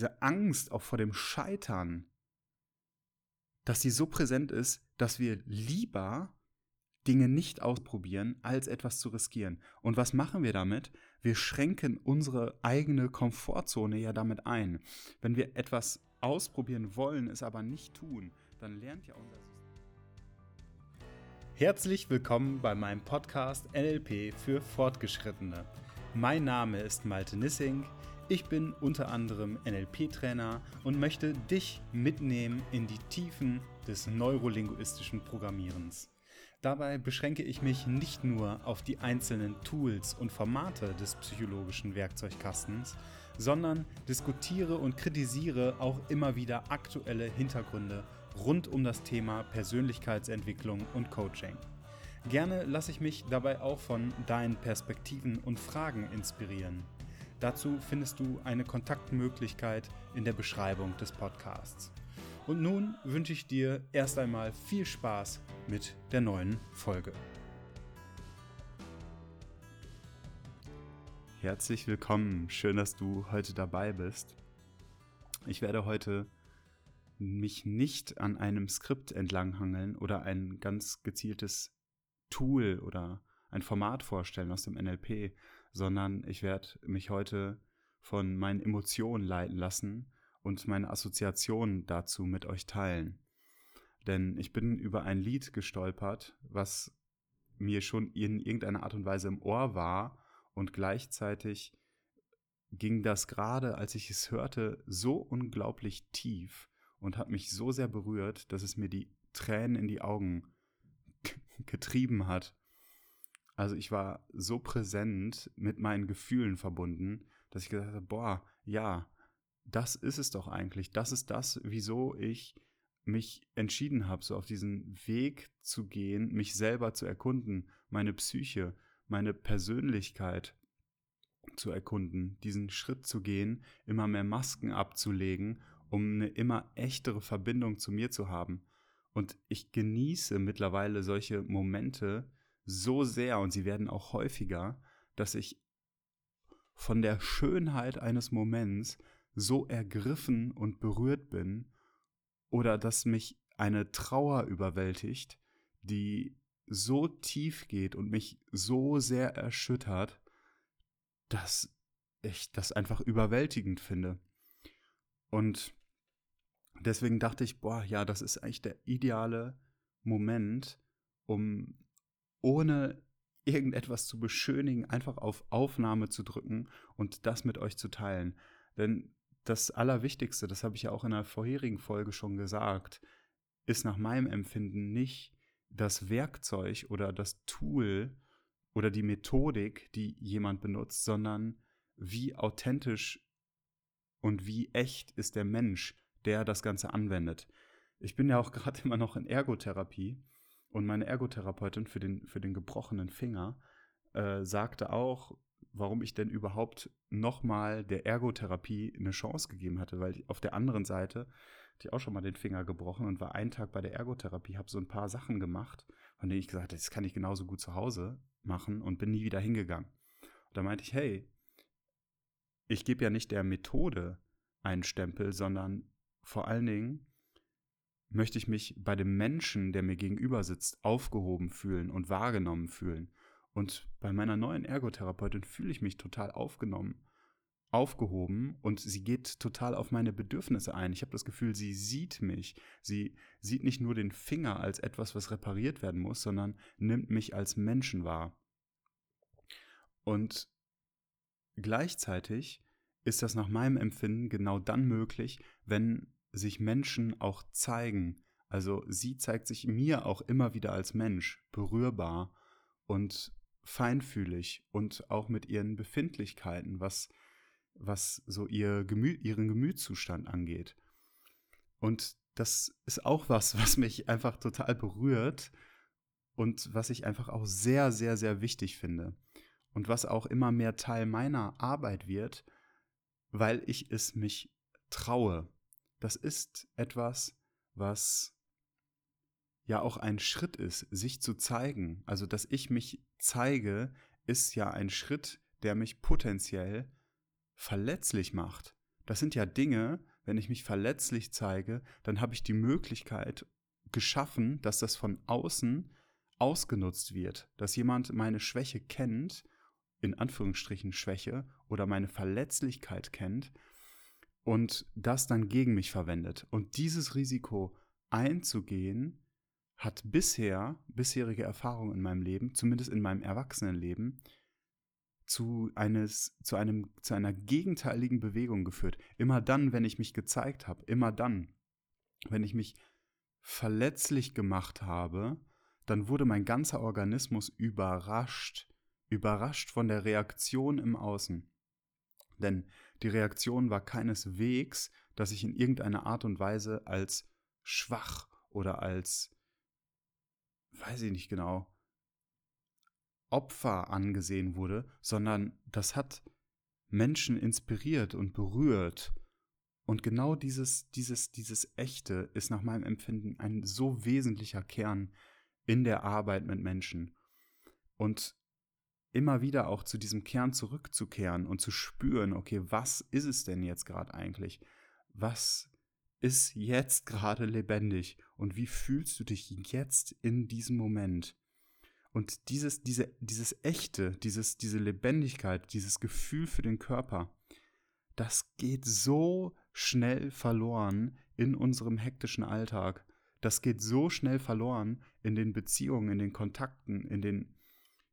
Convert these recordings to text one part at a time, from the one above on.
diese Angst auch vor dem Scheitern, dass die so präsent ist, dass wir lieber Dinge nicht ausprobieren, als etwas zu riskieren. Und was machen wir damit? Wir schränken unsere eigene Komfortzone ja damit ein. Wenn wir etwas ausprobieren wollen, es aber nicht tun, dann lernt ja unser System. Herzlich willkommen bei meinem Podcast NLP für Fortgeschrittene. Mein Name ist Malte Nissing. Ich bin unter anderem NLP-Trainer und möchte dich mitnehmen in die Tiefen des neurolinguistischen Programmierens. Dabei beschränke ich mich nicht nur auf die einzelnen Tools und Formate des psychologischen Werkzeugkastens, sondern diskutiere und kritisiere auch immer wieder aktuelle Hintergründe rund um das Thema Persönlichkeitsentwicklung und Coaching. Gerne lasse ich mich dabei auch von deinen Perspektiven und Fragen inspirieren. Dazu findest du eine Kontaktmöglichkeit in der Beschreibung des Podcasts. Und nun wünsche ich dir erst einmal viel Spaß mit der neuen Folge. Herzlich willkommen, schön, dass du heute dabei bist. Ich werde heute mich nicht an einem Skript entlanghangeln oder ein ganz gezieltes Tool oder ein Format vorstellen aus dem NLP, sondern ich werde mich heute von meinen Emotionen leiten lassen und meine Assoziationen dazu mit euch teilen. Denn ich bin über ein Lied gestolpert, was mir schon in irgendeiner Art und Weise im Ohr war und gleichzeitig ging das gerade, als ich es hörte, so unglaublich tief und hat mich so sehr berührt, dass es mir die Tränen in die Augen getrieben hat also ich war so präsent mit meinen Gefühlen verbunden, dass ich gesagt habe, boah, ja, das ist es doch eigentlich. Das ist das, wieso ich mich entschieden habe, so auf diesen Weg zu gehen, mich selber zu erkunden, meine Psyche, meine Persönlichkeit zu erkunden, diesen Schritt zu gehen, immer mehr Masken abzulegen, um eine immer echtere Verbindung zu mir zu haben. Und ich genieße mittlerweile solche Momente, so sehr und sie werden auch häufiger, dass ich von der Schönheit eines Moments so ergriffen und berührt bin oder dass mich eine Trauer überwältigt, die so tief geht und mich so sehr erschüttert, dass ich das einfach überwältigend finde. Und deswegen dachte ich, boah, ja, das ist eigentlich der ideale Moment, um ohne irgendetwas zu beschönigen, einfach auf Aufnahme zu drücken und das mit euch zu teilen. Denn das Allerwichtigste, das habe ich ja auch in der vorherigen Folge schon gesagt, ist nach meinem Empfinden nicht das Werkzeug oder das Tool oder die Methodik, die jemand benutzt, sondern wie authentisch und wie echt ist der Mensch, der das Ganze anwendet. Ich bin ja auch gerade immer noch in Ergotherapie und meine Ergotherapeutin für den, für den gebrochenen Finger äh, sagte auch, warum ich denn überhaupt nochmal der Ergotherapie eine Chance gegeben hatte, weil ich auf der anderen Seite hatte ich auch schon mal den Finger gebrochen und war einen Tag bei der Ergotherapie, habe so ein paar Sachen gemacht, von denen ich gesagt habe, das kann ich genauso gut zu Hause machen und bin nie wieder hingegangen. Und da meinte ich, hey, ich gebe ja nicht der Methode einen Stempel, sondern vor allen Dingen möchte ich mich bei dem Menschen, der mir gegenüber sitzt, aufgehoben fühlen und wahrgenommen fühlen. Und bei meiner neuen Ergotherapeutin fühle ich mich total aufgenommen, aufgehoben und sie geht total auf meine Bedürfnisse ein. Ich habe das Gefühl, sie sieht mich. Sie sieht nicht nur den Finger als etwas, was repariert werden muss, sondern nimmt mich als Menschen wahr. Und gleichzeitig ist das nach meinem Empfinden genau dann möglich, wenn sich Menschen auch zeigen. Also sie zeigt sich mir auch immer wieder als Mensch, berührbar und feinfühlig und auch mit ihren Befindlichkeiten, was, was so ihr Gemü ihren Gemütszustand angeht. Und das ist auch was, was mich einfach total berührt und was ich einfach auch sehr, sehr, sehr wichtig finde. Und was auch immer mehr Teil meiner Arbeit wird, weil ich es mich traue das ist etwas, was ja auch ein Schritt ist, sich zu zeigen. Also, dass ich mich zeige, ist ja ein Schritt, der mich potenziell verletzlich macht. das sind ja Dinge, wenn ich mich verletzlich zeige, dann habe ich die Möglichkeit geschaffen, dass das von außen ausgenutzt wird, dass jemand meine Schwäche kennt, in Anführungsstrichen Schwäche, oder meine Verletzlichkeit kennt und das dann gegen mich verwendet. Und dieses Risiko einzugehen, hat bisher, bisherige Erfahrung in meinem Leben, zumindest in meinem Erwachsenenleben, zu, eines, zu, einem, zu einer gegenteiligen Bewegung geführt. Immer dann, wenn ich mich gezeigt habe, immer dann, wenn ich mich verletzlich gemacht habe, dann wurde mein ganzer Organismus überrascht, überrascht von der Reaktion im Außen. Denn die Reaktion war keineswegs, dass ich in irgendeiner Art und Weise als schwach oder als, weiß ich nicht genau, Opfer angesehen wurde, sondern das hat Menschen inspiriert und berührt. Und genau dieses, dieses, dieses Echte ist nach meinem Empfinden ein so wesentlicher Kern in der Arbeit mit Menschen. Und immer wieder auch zu diesem Kern zurückzukehren und zu spüren, okay, was ist es denn jetzt gerade eigentlich? Was ist jetzt gerade lebendig? Und wie fühlst du dich jetzt in diesem Moment? Und dieses, diese, dieses Echte, dieses, diese Lebendigkeit, dieses Gefühl für den Körper, das geht so schnell verloren in unserem hektischen Alltag. Das geht so schnell verloren in den Beziehungen, in den Kontakten, in den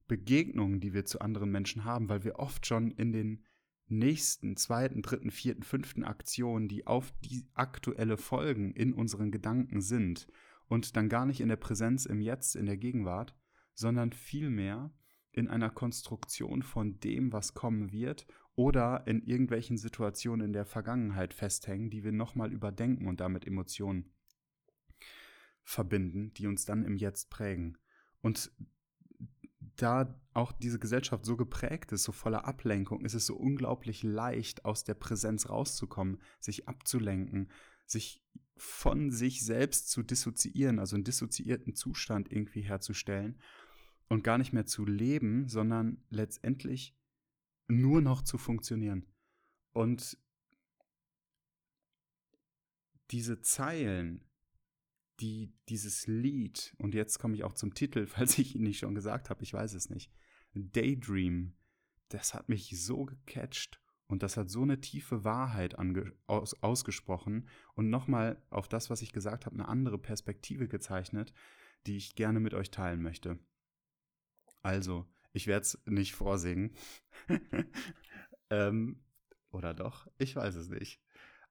Begegnungen, die wir zu anderen Menschen haben, weil wir oft schon in den nächsten, zweiten, dritten, vierten, fünften Aktionen, die auf die aktuelle Folgen in unseren Gedanken sind und dann gar nicht in der Präsenz im Jetzt, in der Gegenwart, sondern vielmehr in einer Konstruktion von dem, was kommen wird oder in irgendwelchen Situationen in der Vergangenheit festhängen, die wir nochmal überdenken und damit Emotionen verbinden, die uns dann im Jetzt prägen. Und da auch diese Gesellschaft so geprägt ist, so voller Ablenkung, ist es so unglaublich leicht, aus der Präsenz rauszukommen, sich abzulenken, sich von sich selbst zu dissoziieren, also einen dissoziierten Zustand irgendwie herzustellen und gar nicht mehr zu leben, sondern letztendlich nur noch zu funktionieren. Und diese Zeilen, die dieses Lied, und jetzt komme ich auch zum Titel, falls ich ihn nicht schon gesagt habe, ich weiß es nicht, Daydream, das hat mich so gecatcht und das hat so eine tiefe Wahrheit aus, ausgesprochen und nochmal auf das, was ich gesagt habe, eine andere Perspektive gezeichnet, die ich gerne mit euch teilen möchte. Also, ich werde es nicht vorsingen. ähm, oder doch? Ich weiß es nicht.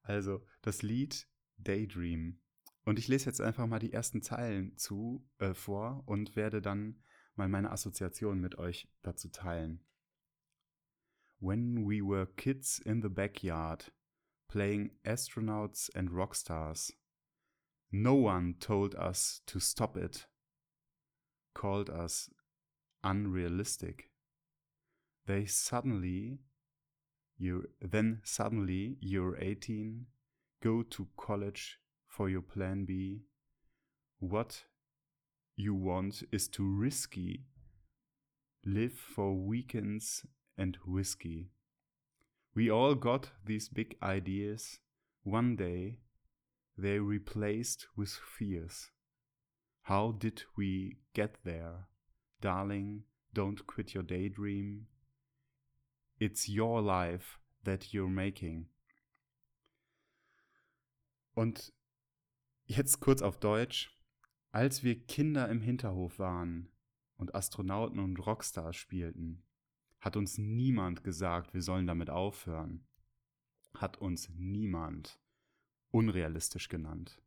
Also, das Lied Daydream. Und ich lese jetzt einfach mal die ersten Zeilen zu äh, vor und werde dann mal meine Assoziation mit euch dazu teilen. When we were kids in the backyard, playing astronauts and rockstars, no one told us to stop it, called us unrealistic. They suddenly, you then suddenly you're 18, go to college for your plan B. What you want is too risky. Live for weekends and whiskey. We all got these big ideas. One day they replaced with fears. How did we get there? Darling, don't quit your daydream. It's your life that you're making. Und jetzt kurz auf Deutsch. Als wir Kinder im Hinterhof waren und Astronauten und Rockstars spielten, hat uns niemand gesagt, wir sollen damit aufhören. Hat uns niemand unrealistisch genannt.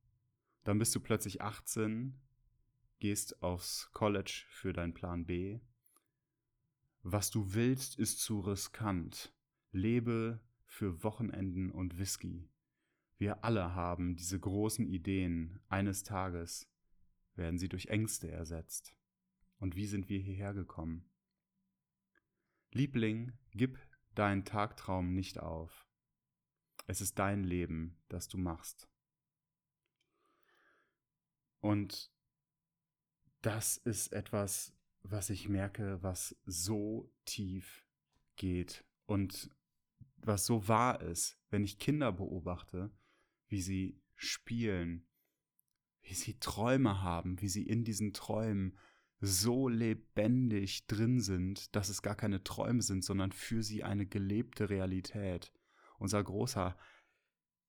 Dann bist du plötzlich 18, gehst aufs College für deinen Plan B. Was du willst, ist zu riskant. Lebe für Wochenenden und Whisky. Wir alle haben diese großen Ideen. Eines Tages werden sie durch Ängste ersetzt. Und wie sind wir hierher gekommen? Liebling, gib deinen Tagtraum nicht auf. Es ist dein Leben, das du machst. Und das ist etwas, was ich merke, was so tief geht. Und was so wahr ist, wenn ich Kinder beobachte, wie sie spielen, wie sie Träume haben, wie sie in diesen Träumen so lebendig drin sind, dass es gar keine Träume sind, sondern für sie eine gelebte Realität. Unser großer,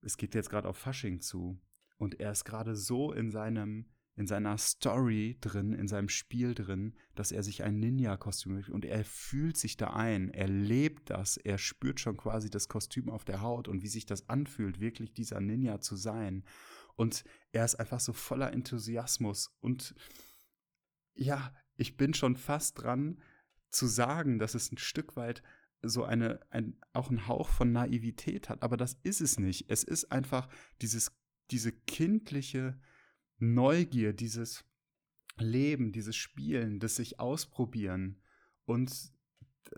es geht jetzt gerade auf Fasching zu, und er ist gerade so in seinem in seiner Story drin, in seinem Spiel drin, dass er sich ein Ninja-Kostüm und er fühlt sich da ein, er lebt das, er spürt schon quasi das Kostüm auf der Haut und wie sich das anfühlt, wirklich dieser Ninja zu sein. Und er ist einfach so voller Enthusiasmus. Und ja, ich bin schon fast dran zu sagen, dass es ein Stück weit so eine, ein, auch einen Hauch von Naivität hat, aber das ist es nicht. Es ist einfach dieses, diese kindliche, Neugier, dieses Leben, dieses Spielen, das sich ausprobieren. Und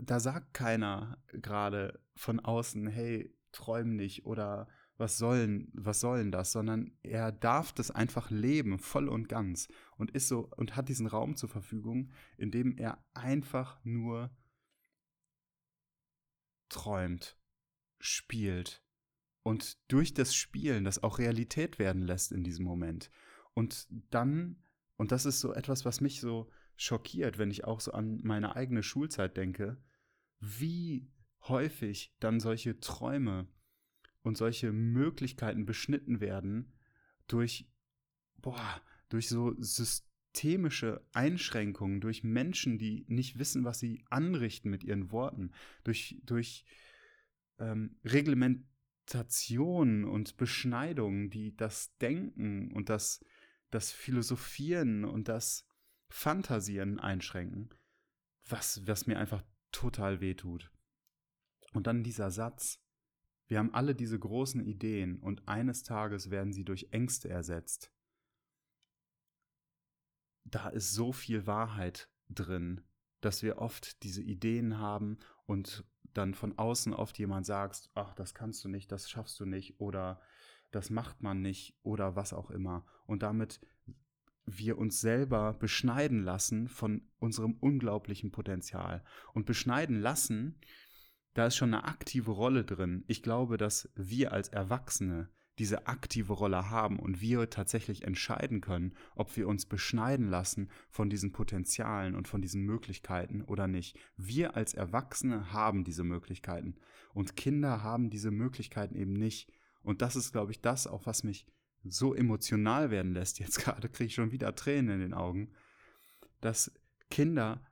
da sagt keiner gerade von außen, hey, träum nicht oder was sollen, was sollen das, sondern er darf das einfach leben, voll und ganz und ist so und hat diesen Raum zur Verfügung, in dem er einfach nur träumt, spielt und durch das Spielen das auch Realität werden lässt in diesem Moment. Und dann, und das ist so etwas, was mich so schockiert, wenn ich auch so an meine eigene Schulzeit denke, wie häufig dann solche Träume und solche Möglichkeiten beschnitten werden durch, boah, durch so systemische Einschränkungen, durch Menschen, die nicht wissen, was sie anrichten mit ihren Worten, durch, durch ähm, Reglementationen und Beschneidungen, die das Denken und das das Philosophieren und das Fantasieren einschränken, was, was mir einfach total wehtut. Und dann dieser Satz, wir haben alle diese großen Ideen und eines Tages werden sie durch Ängste ersetzt. Da ist so viel Wahrheit drin, dass wir oft diese Ideen haben und dann von außen oft jemand sagt, ach, das kannst du nicht, das schaffst du nicht oder das macht man nicht oder was auch immer. Und damit wir uns selber beschneiden lassen von unserem unglaublichen Potenzial. Und beschneiden lassen, da ist schon eine aktive Rolle drin. Ich glaube, dass wir als Erwachsene diese aktive Rolle haben und wir tatsächlich entscheiden können, ob wir uns beschneiden lassen von diesen Potenzialen und von diesen Möglichkeiten oder nicht. Wir als Erwachsene haben diese Möglichkeiten und Kinder haben diese Möglichkeiten eben nicht. Und das ist, glaube ich, das auch, was mich so emotional werden lässt. Jetzt gerade kriege ich schon wieder Tränen in den Augen, dass Kinder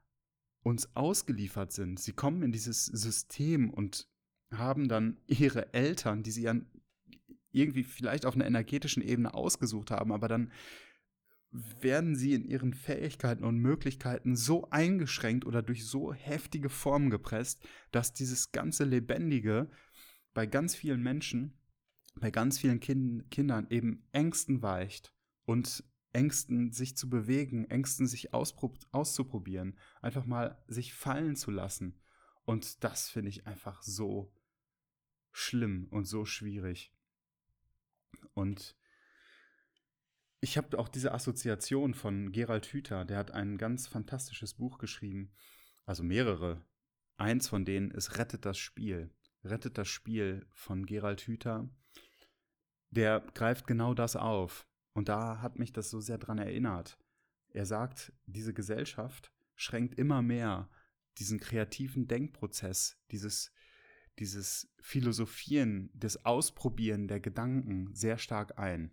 uns ausgeliefert sind. Sie kommen in dieses System und haben dann ihre Eltern, die sie ja irgendwie vielleicht auf einer energetischen Ebene ausgesucht haben, aber dann werden sie in ihren Fähigkeiten und Möglichkeiten so eingeschränkt oder durch so heftige Formen gepresst, dass dieses ganze Lebendige bei ganz vielen Menschen bei ganz vielen kind Kindern eben Ängsten weicht und Ängsten sich zu bewegen, Ängsten sich auszuprobieren, einfach mal sich fallen zu lassen. Und das finde ich einfach so schlimm und so schwierig. Und ich habe auch diese Assoziation von Gerald Hüther, der hat ein ganz fantastisches Buch geschrieben, also mehrere. Eins von denen ist Rettet das Spiel. Rettet das Spiel von Gerald Hüther der greift genau das auf. Und da hat mich das so sehr dran erinnert. Er sagt, diese Gesellschaft schränkt immer mehr diesen kreativen Denkprozess, dieses, dieses Philosophieren, das Ausprobieren der Gedanken sehr stark ein.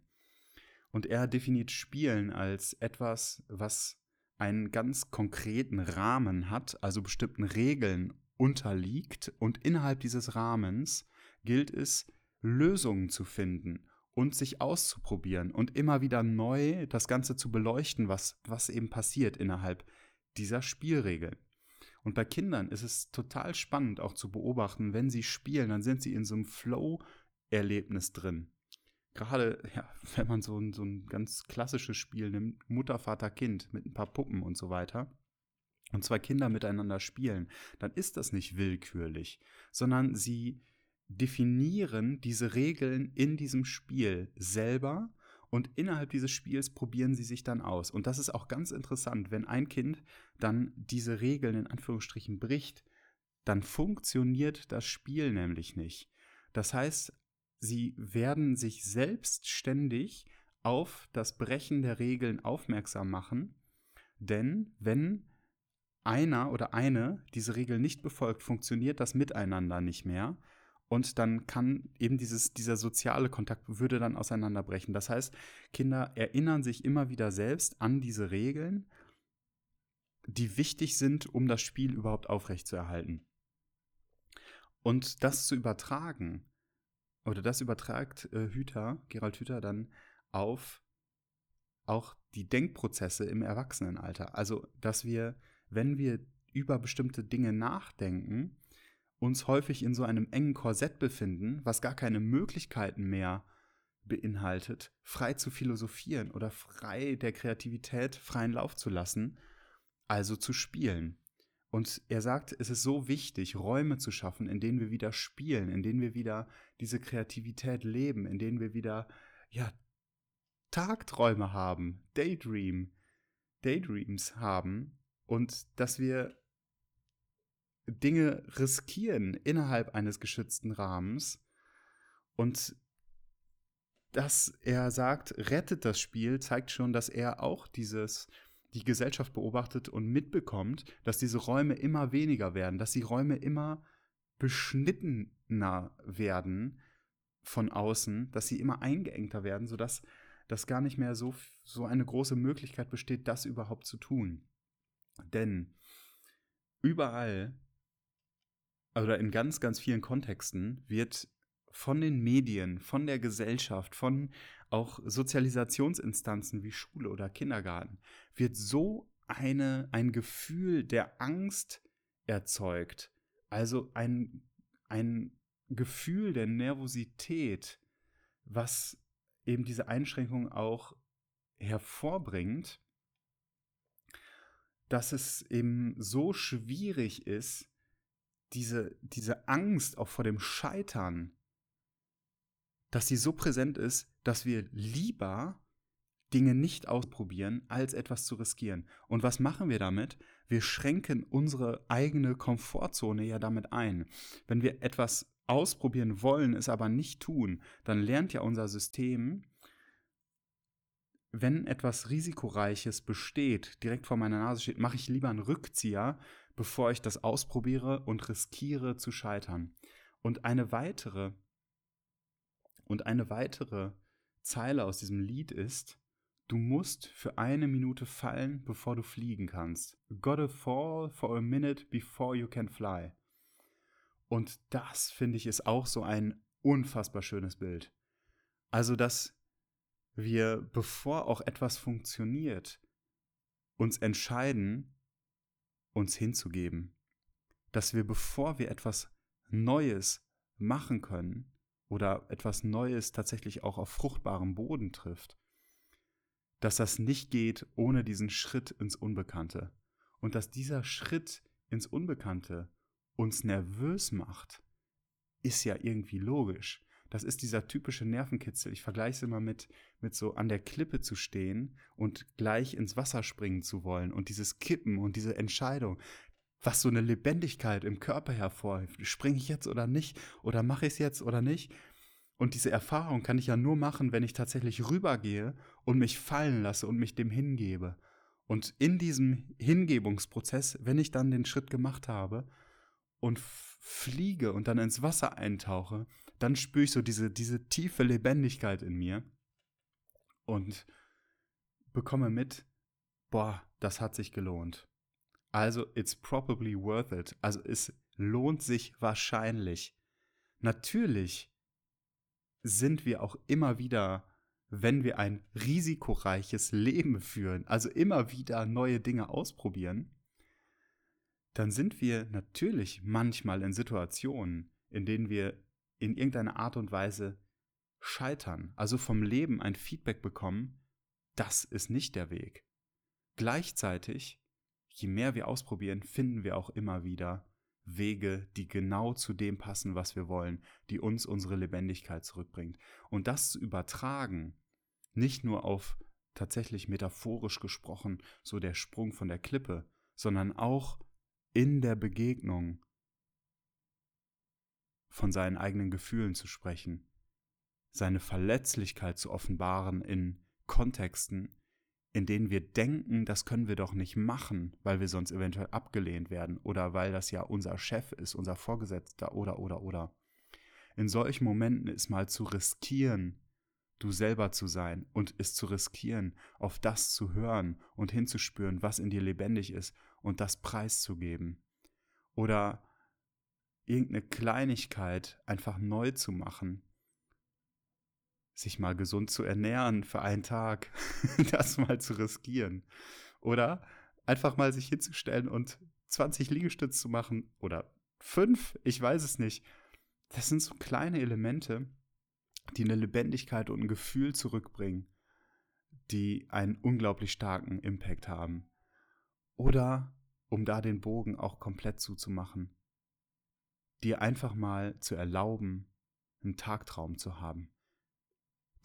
Und er definiert Spielen als etwas, was einen ganz konkreten Rahmen hat, also bestimmten Regeln unterliegt. Und innerhalb dieses Rahmens gilt es, Lösungen zu finden und sich auszuprobieren und immer wieder neu das Ganze zu beleuchten, was, was eben passiert innerhalb dieser Spielregeln. Und bei Kindern ist es total spannend auch zu beobachten, wenn sie spielen, dann sind sie in so einem Flow-Erlebnis drin. Gerade, ja, wenn man so ein, so ein ganz klassisches Spiel nimmt, Mutter, Vater, Kind mit ein paar Puppen und so weiter, und zwei Kinder miteinander spielen, dann ist das nicht willkürlich, sondern sie, definieren diese Regeln in diesem Spiel selber und innerhalb dieses Spiels probieren sie sich dann aus. Und das ist auch ganz interessant, wenn ein Kind dann diese Regeln in Anführungsstrichen bricht, dann funktioniert das Spiel nämlich nicht. Das heißt, sie werden sich selbstständig auf das Brechen der Regeln aufmerksam machen, denn wenn einer oder eine diese Regel nicht befolgt, funktioniert das Miteinander nicht mehr. Und dann kann eben dieses, dieser soziale Kontakt würde dann auseinanderbrechen. Das heißt, Kinder erinnern sich immer wieder selbst an diese Regeln, die wichtig sind, um das Spiel überhaupt aufrechtzuerhalten. Und das zu übertragen, oder das übertragt äh, Hüter, Gerald Hüter dann auf auch die Denkprozesse im Erwachsenenalter. Also, dass wir, wenn wir über bestimmte Dinge nachdenken, uns häufig in so einem engen Korsett befinden, was gar keine Möglichkeiten mehr beinhaltet, frei zu philosophieren oder frei der Kreativität freien Lauf zu lassen, also zu spielen. Und er sagt, es ist so wichtig, Räume zu schaffen, in denen wir wieder spielen, in denen wir wieder diese Kreativität leben, in denen wir wieder, ja, Tagträume haben, Daydream, Daydreams haben und dass wir Dinge riskieren innerhalb eines geschützten Rahmens und dass er sagt, rettet das Spiel, zeigt schon, dass er auch dieses die Gesellschaft beobachtet und mitbekommt, dass diese Räume immer weniger werden, dass die Räume immer beschnittener werden von außen, dass sie immer eingeengter werden, sodass das gar nicht mehr so, so eine große Möglichkeit besteht, das überhaupt zu tun. Denn überall oder in ganz, ganz vielen Kontexten wird von den Medien, von der Gesellschaft, von auch Sozialisationsinstanzen wie Schule oder Kindergarten, wird so eine, ein Gefühl der Angst erzeugt. Also ein, ein Gefühl der Nervosität, was eben diese Einschränkung auch hervorbringt, dass es eben so schwierig ist, diese, diese Angst auch vor dem Scheitern, dass sie so präsent ist, dass wir lieber Dinge nicht ausprobieren, als etwas zu riskieren. Und was machen wir damit? Wir schränken unsere eigene Komfortzone ja damit ein. Wenn wir etwas ausprobieren wollen, es aber nicht tun, dann lernt ja unser System, wenn etwas Risikoreiches besteht, direkt vor meiner Nase steht, mache ich lieber einen Rückzieher, bevor ich das ausprobiere und riskiere zu scheitern. Und eine weitere und eine weitere Zeile aus diesem Lied ist, du musst für eine Minute fallen, bevor du fliegen kannst. Gotta fall for a minute before you can fly. Und das finde ich ist auch so ein unfassbar schönes Bild. Also, dass wir, bevor auch etwas funktioniert, uns entscheiden, uns hinzugeben. Dass wir, bevor wir etwas Neues machen können oder etwas Neues tatsächlich auch auf fruchtbarem Boden trifft, dass das nicht geht ohne diesen Schritt ins Unbekannte. Und dass dieser Schritt ins Unbekannte uns nervös macht, ist ja irgendwie logisch. Das ist dieser typische Nervenkitzel. Ich vergleiche es immer mit, mit so an der Klippe zu stehen und gleich ins Wasser springen zu wollen und dieses Kippen und diese Entscheidung, was so eine Lebendigkeit im Körper hervorhebt. Springe ich jetzt oder nicht? Oder mache ich es jetzt oder nicht? Und diese Erfahrung kann ich ja nur machen, wenn ich tatsächlich rübergehe und mich fallen lasse und mich dem hingebe. Und in diesem Hingebungsprozess, wenn ich dann den Schritt gemacht habe und fliege und dann ins Wasser eintauche, dann spüre ich so diese, diese tiefe Lebendigkeit in mir und bekomme mit, boah, das hat sich gelohnt. Also, it's probably worth it. Also, es lohnt sich wahrscheinlich. Natürlich sind wir auch immer wieder, wenn wir ein risikoreiches Leben führen, also immer wieder neue Dinge ausprobieren, dann sind wir natürlich manchmal in Situationen, in denen wir in irgendeiner Art und Weise scheitern, also vom Leben ein Feedback bekommen, das ist nicht der Weg. Gleichzeitig, je mehr wir ausprobieren, finden wir auch immer wieder Wege, die genau zu dem passen, was wir wollen, die uns unsere Lebendigkeit zurückbringt. Und das zu übertragen, nicht nur auf tatsächlich metaphorisch gesprochen, so der Sprung von der Klippe, sondern auch in der Begegnung von seinen eigenen Gefühlen zu sprechen, seine Verletzlichkeit zu offenbaren in Kontexten, in denen wir denken, das können wir doch nicht machen, weil wir sonst eventuell abgelehnt werden oder weil das ja unser Chef ist, unser Vorgesetzter oder oder oder. In solchen Momenten ist mal zu riskieren, du selber zu sein und es zu riskieren, auf das zu hören und hinzuspüren, was in dir lebendig ist und das preiszugeben. Oder irgendeine Kleinigkeit einfach neu zu machen. Sich mal gesund zu ernähren für einen Tag, das mal zu riskieren. Oder einfach mal sich hinzustellen und 20 Liegestütze zu machen oder fünf, ich weiß es nicht. Das sind so kleine Elemente, die eine Lebendigkeit und ein Gefühl zurückbringen, die einen unglaublich starken Impact haben. Oder, um da den Bogen auch komplett zuzumachen, dir einfach mal zu erlauben, einen Tagtraum zu haben.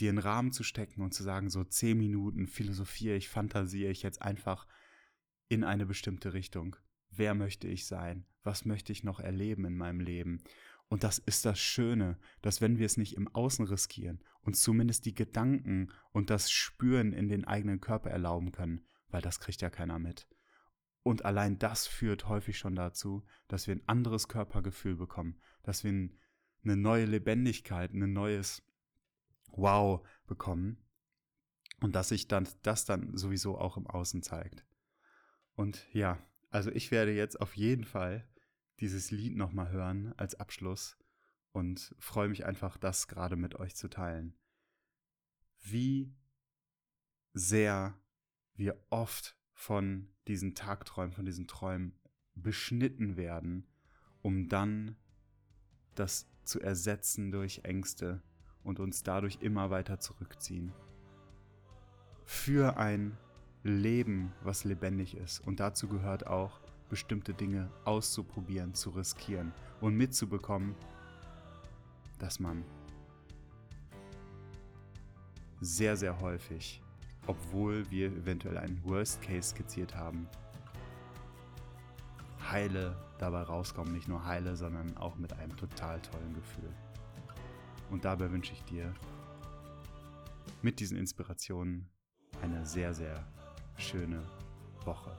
Dir einen Rahmen zu stecken und zu sagen, so zehn Minuten philosophiere ich, fantasiere ich jetzt einfach in eine bestimmte Richtung. Wer möchte ich sein? Was möchte ich noch erleben in meinem Leben? Und das ist das Schöne, dass wenn wir es nicht im Außen riskieren, uns zumindest die Gedanken und das Spüren in den eigenen Körper erlauben können, weil das kriegt ja keiner mit. Und allein das führt häufig schon dazu, dass wir ein anderes Körpergefühl bekommen, dass wir eine neue Lebendigkeit, ein neues Wow bekommen und dass sich dann das dann sowieso auch im Außen zeigt. Und ja, also ich werde jetzt auf jeden Fall dieses Lied nochmal hören als Abschluss und freue mich einfach, das gerade mit euch zu teilen. Wie sehr wir oft von diesen Tagträumen, von diesen Träumen beschnitten werden, um dann das zu ersetzen durch Ängste und uns dadurch immer weiter zurückziehen. Für ein Leben, was lebendig ist. Und dazu gehört auch, bestimmte Dinge auszuprobieren, zu riskieren und mitzubekommen, dass man sehr, sehr häufig, obwohl wir eventuell einen Worst Case skizziert haben, heile dabei rauskommen. Nicht nur heile, sondern auch mit einem total tollen Gefühl. Und dabei wünsche ich dir mit diesen Inspirationen eine sehr, sehr schöne Woche.